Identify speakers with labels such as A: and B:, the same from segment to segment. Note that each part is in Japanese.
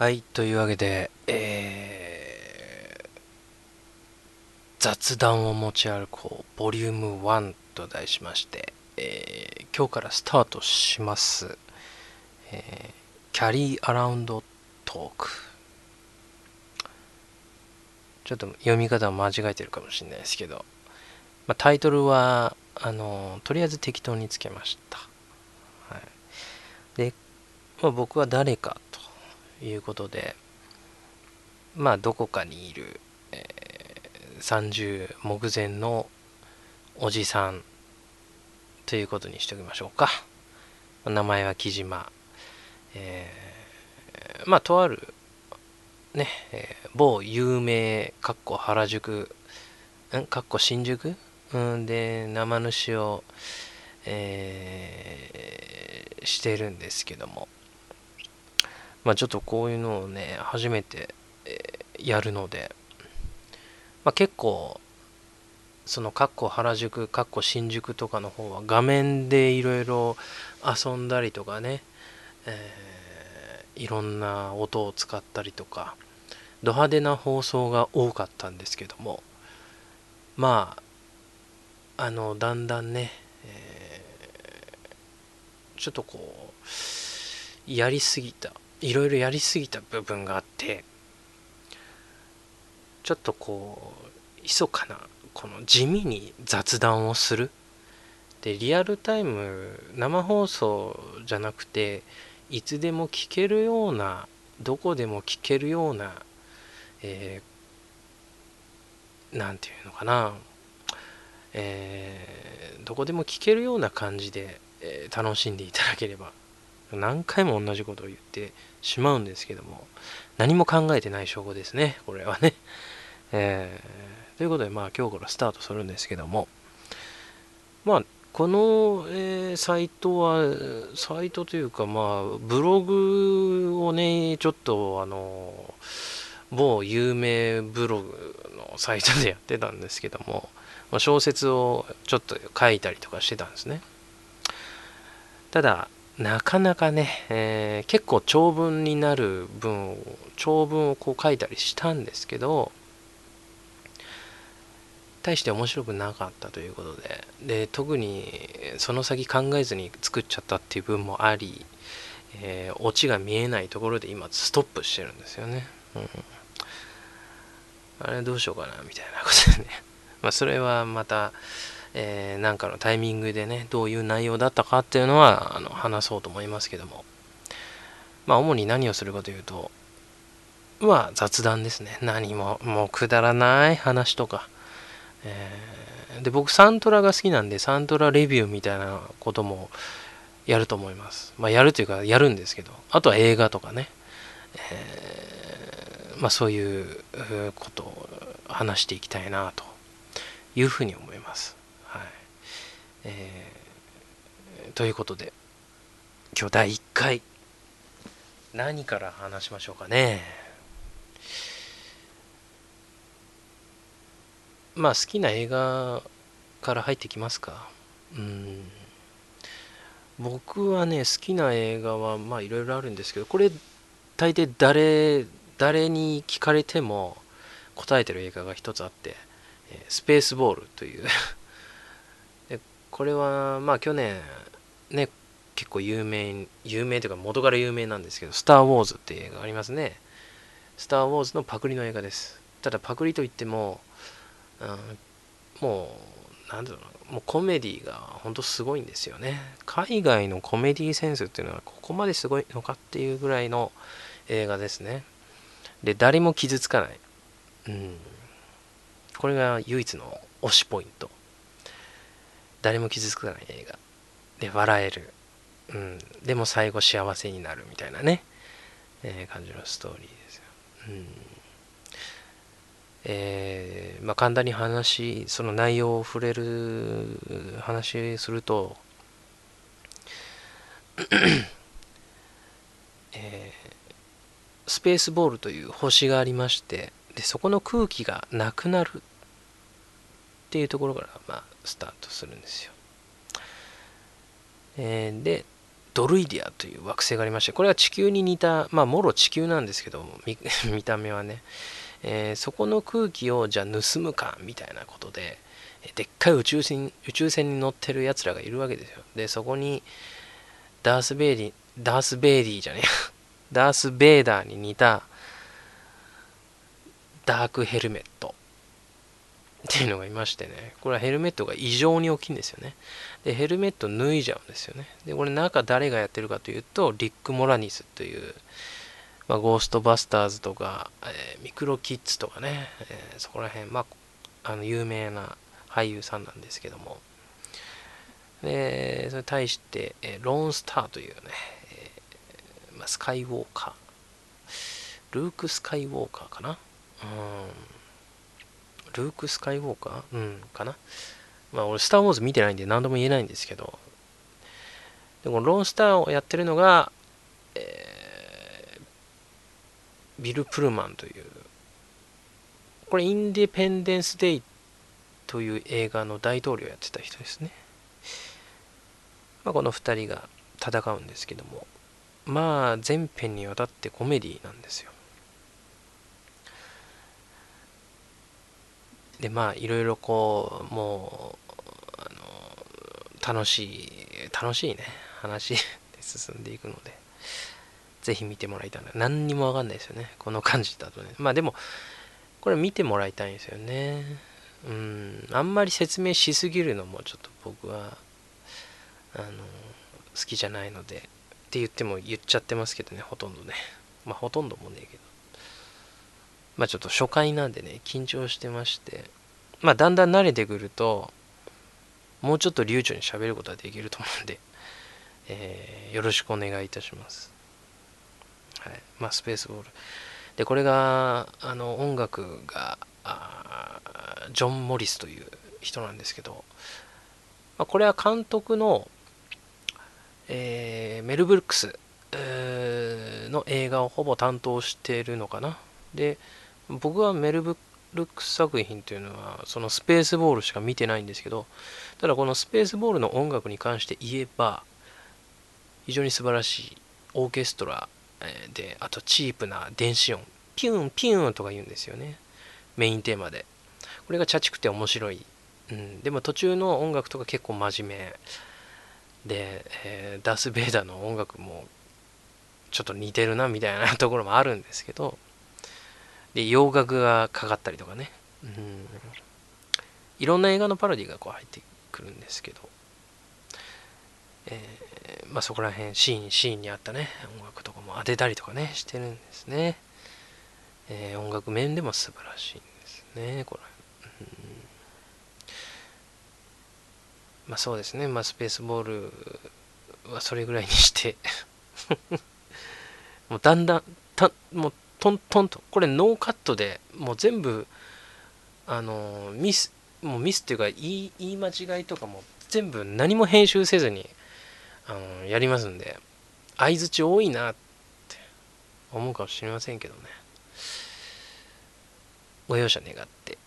A: はい、というわけで、えー雑談を持ち歩こう、ボリューム1と題しまして、えー今日からスタートします、えーキャリーアラウンドトーク。ちょっと読み方を間違えてるかもしれないですけど、まあ、タイトルは、あの、とりあえず適当につけました。はい、で、まあ、僕は誰かということで、まあ、どこかにいる、えー30目前のおじさんということにしておきましょうか。名前は木島。えーまあ、とある、ね、えー某有名、かっこ原宿、んかっこ新宿？うんで、生主を、えーしてるんですけども、まあ、ちょっとこういうのをね、初めて、えやるので、まあ、結構、その、かっこ原宿、かっこ新宿とかの方は画面でいろいろ遊んだりとかね、えーいろんな音を使ったりとか、ド派手な放送が多かったんですけども、まあ、あの、だんだんね、えーちょっとこう、やりすぎた、いろいろやりすぎた部分があって、ちょっとこう、密かな、この地味に雑談をする。で、リアルタイム、生放送じゃなくて、いつでも聞けるような、どこでも聞けるような、えーなんていうのかな、えーどこでも聞けるような感じで、えー楽しんでいただければ、何回も同じことを言ってしまうんですけども、何も考えてない証拠ですね、これはね。えーということで、まあ今日からスタートするんですけども、まあ、この、えーサイトは、サイトというか、まあ、ブログをね、ちょっと、あの、某有名ブログのサイトでやってたんですけども、まあ、小説をちょっと書いたりとかしてたんですね。ただ、なかなかね、えー結構長文になる文を、長文をこう書いたりしたんですけど、大して面白くなかったということで、で、特にその先考えずに作っちゃったっていう分もあり、えーオチが見えないところで今ストップしてるんですよね。うん、あれどうしようかなみたいなことでね。まあそれはまた、えーなんかのタイミングでね、どういう内容だったかっていうのはあの話そうと思いますけども。まあ主に何をするかというと、ま雑談ですね。何も、もうくだらない話とか。えーで、僕サントラが好きなんで、サントラレビューみたいなこともやると思います。まあやるというかやるんですけど、あとは映画とかね。えーまあそういうことを話していきたいなというふうに思います。はい。えーということで、今日第1回、何から話しましょうかね。まあ好きな映画から入ってきますか。うん。僕はね、好きな映画はまあいろいろあるんですけど、これ大抵誰、誰に聞かれても答えてる映画が一つあって、えースペースボールというこれはまあ去年ね、結構有名、有名というか元から有名なんですけど、スター・ウォーズっていう映画ありますね。スター・ウォーズのパクリの映画です。ただパクリといっても、うんもう、なんだろう、もうコメディが本当すごいんですよね。海外のコメディセンスっていうのはここまですごいのかっていうぐらいの映画ですね。で、誰も傷つかない。うん。これが唯一の推しポイント。誰も傷つかない映画。で、笑える。うん。でも最後幸せになるみたいなね、えー感じのストーリーですよ。うん。えーまあ、簡単に話その内容を触れる話すると、えースペースボールという星がありましてでそこの空気がなくなるっていうところから、まあ、スタートするんですよ。えーでドルイディアという惑星がありましてこれは地球に似たまあもろ地球なんですけど 見た目はね、えー、そこの空気をじゃあ盗むかみたいなことででっかい宇宙船宇宙船に乗ってるやつらがいるわけですよ。でそこにダース・ベイリーダース・ベイリーじゃねえダース・ベイダーに似たダークヘルメット。っていうのがいましてね、これはヘルメットが異常に大きいんですよね。で、ヘルメット脱いじゃうんですよね。で、これ中誰がやってるかというと、リック・モラニスという、まあ、ゴーストバスターズとか、えー、ミクロキッズとかね、えー、そこら辺、まあ、あの有名な俳優さんなんですけども、で、それに対して、えー、ローンスターというね、えーまあ、スカイウォーカー、ルーク・スカイウォーカーかな。うんルーク・スカイウォーカーうん、かな？まあ、俺、スター・ウォーズ見てないんで何度も言えないんですけど、でも、ローンスターをやってるのが、えー、ビル・プルマンという、これ、インディペンデンス・デイという映画の大統領やってた人ですね。まあ、この2人が戦うんですけども、まあ、全編にわたってコメディなんですよ。でまあいろいろこうもうあの楽しい楽しいね。話 で進んでいくので。ぜひ見てもらいたいな。何にもわかんないですよね。この感じだとね。まあでもこれ見てもらいたいんですよね。うん。あんまり説明しすぎるのもちょっと僕はあの好きじゃないので。って言っても言っちゃってますけどねほとんどね。まあほとんどもねえけど。まあちょっと初回なんでね、緊張してまして、まあだんだん慣れてくると、もうちょっと流暢に喋ることができると思うんで、えー、よろしくお願いいたします。はい。まあスペースボール。で、これが、あの、音楽が、ジョン・モリスという人なんですけど、まあ、これは監督の、えー、メル・ブルックスの映画をほぼ担当しているのかな。で、僕はメルブルックス作品というのはそのスペースボールしか見てないんですけどただこのスペースボールの音楽に関して言えば非常に素晴らしいオーケストラであとチープな電子音ピュンピュンとか言うんですよね。メインテーマで。これがチャチくて面白い、うん、でも途中の音楽とか結構真面目。で、えー、ダース・ベイダーの音楽もちょっと似てるなみたいなところもあるんですけどで洋楽がかかったりとかね、うん、いろんな映画のパロディがこう入ってくるんですけど、えー、まあ、そこら辺シーンシーンにあったね音楽とかも当てたりとかねしてるんですね、えー、音楽面でも素晴らしいんですねこれ、うん、まあそうですね。まあスペースボールはそれぐらいにして。もうだんだんたもうトントンとこれノーカットでもう全部あのミスもうミスっていうか言い言い間違いとかも全部何も編集せずにあのやりますんで相づち多いなって思うかもしれませんけどね。ご容赦願って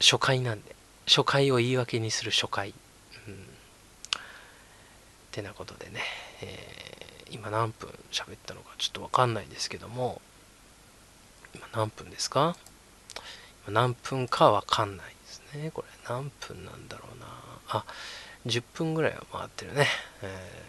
A: 初回なんで初回を言い訳にする初回。うん。てなことでね、えー、今何分喋ったのかちょっとわかんないですけども今何分ですか？今何分かわかんないですね。これ何分なんだろうな。あ、10分ぐらいは回ってるね。え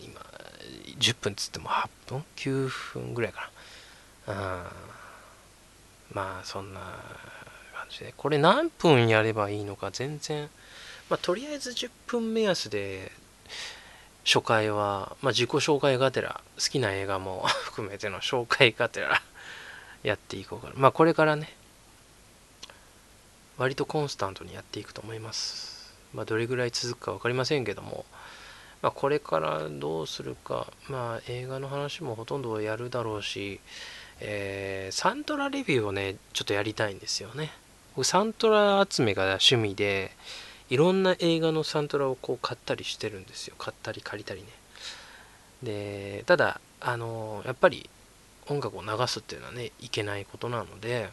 A: ー、今、10分つっても8分 ?9 分ぐらいかな。あまあ、そんな感じで。これ何分やればいいのか？全然。まあ、とりあえず10分目安で、初回は、まあ、自己紹介がてら、好きな映画も含めての紹介がてらやっていこうかな。まあこれからね、割とコンスタントにやっていくと思います。まあどれぐらい続くか分かりませんけども、まあこれからどうするか、まあ映画の話もほとんどやるだろうし、えー、サントラレビューをね、ちょっとやりたいんですよね。僕サントラ集めが趣味で、いろんな映画のサントラをこう買ったりしてるんですよ。買ったり借りたりね。で、ただ、あのやっぱり音楽を流すっていうのはねいけないことなので、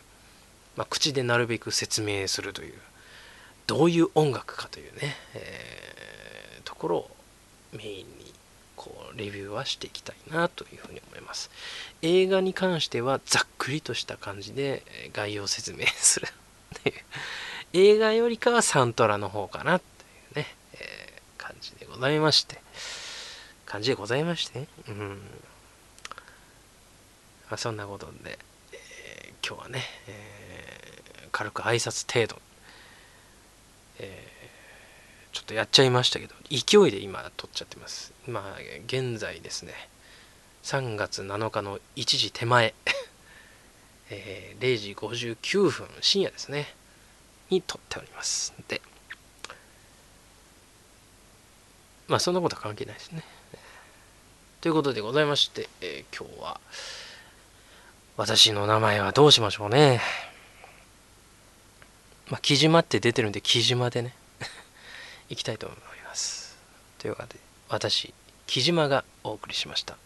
A: まあ、口でなるべく説明するというどういう音楽かというね、えー、ところをメインにこうレビューはしていきたいなというふうに思います。映画に関してはざっくりとした感じで概要説明する。映画よりかはサントラの方かなっていうね、えー、感じでございまして。感じでございまして。ねうん。まあ、そんなことで、えー、今日はね、えー、軽く挨拶程度、えー、ちょっとやっちゃいましたけど勢いで今撮っちゃってます。今現在ですね3月7日の1時手前 えー、0時59分深夜ですねに撮っております。でまあそんなことは関係ないですね。ということでございまして、えー、今日は私の名前はどうしましょうね。まあ木島って出てるんで木島でね。行きたいと思います。というわけで私木島がお送りしました。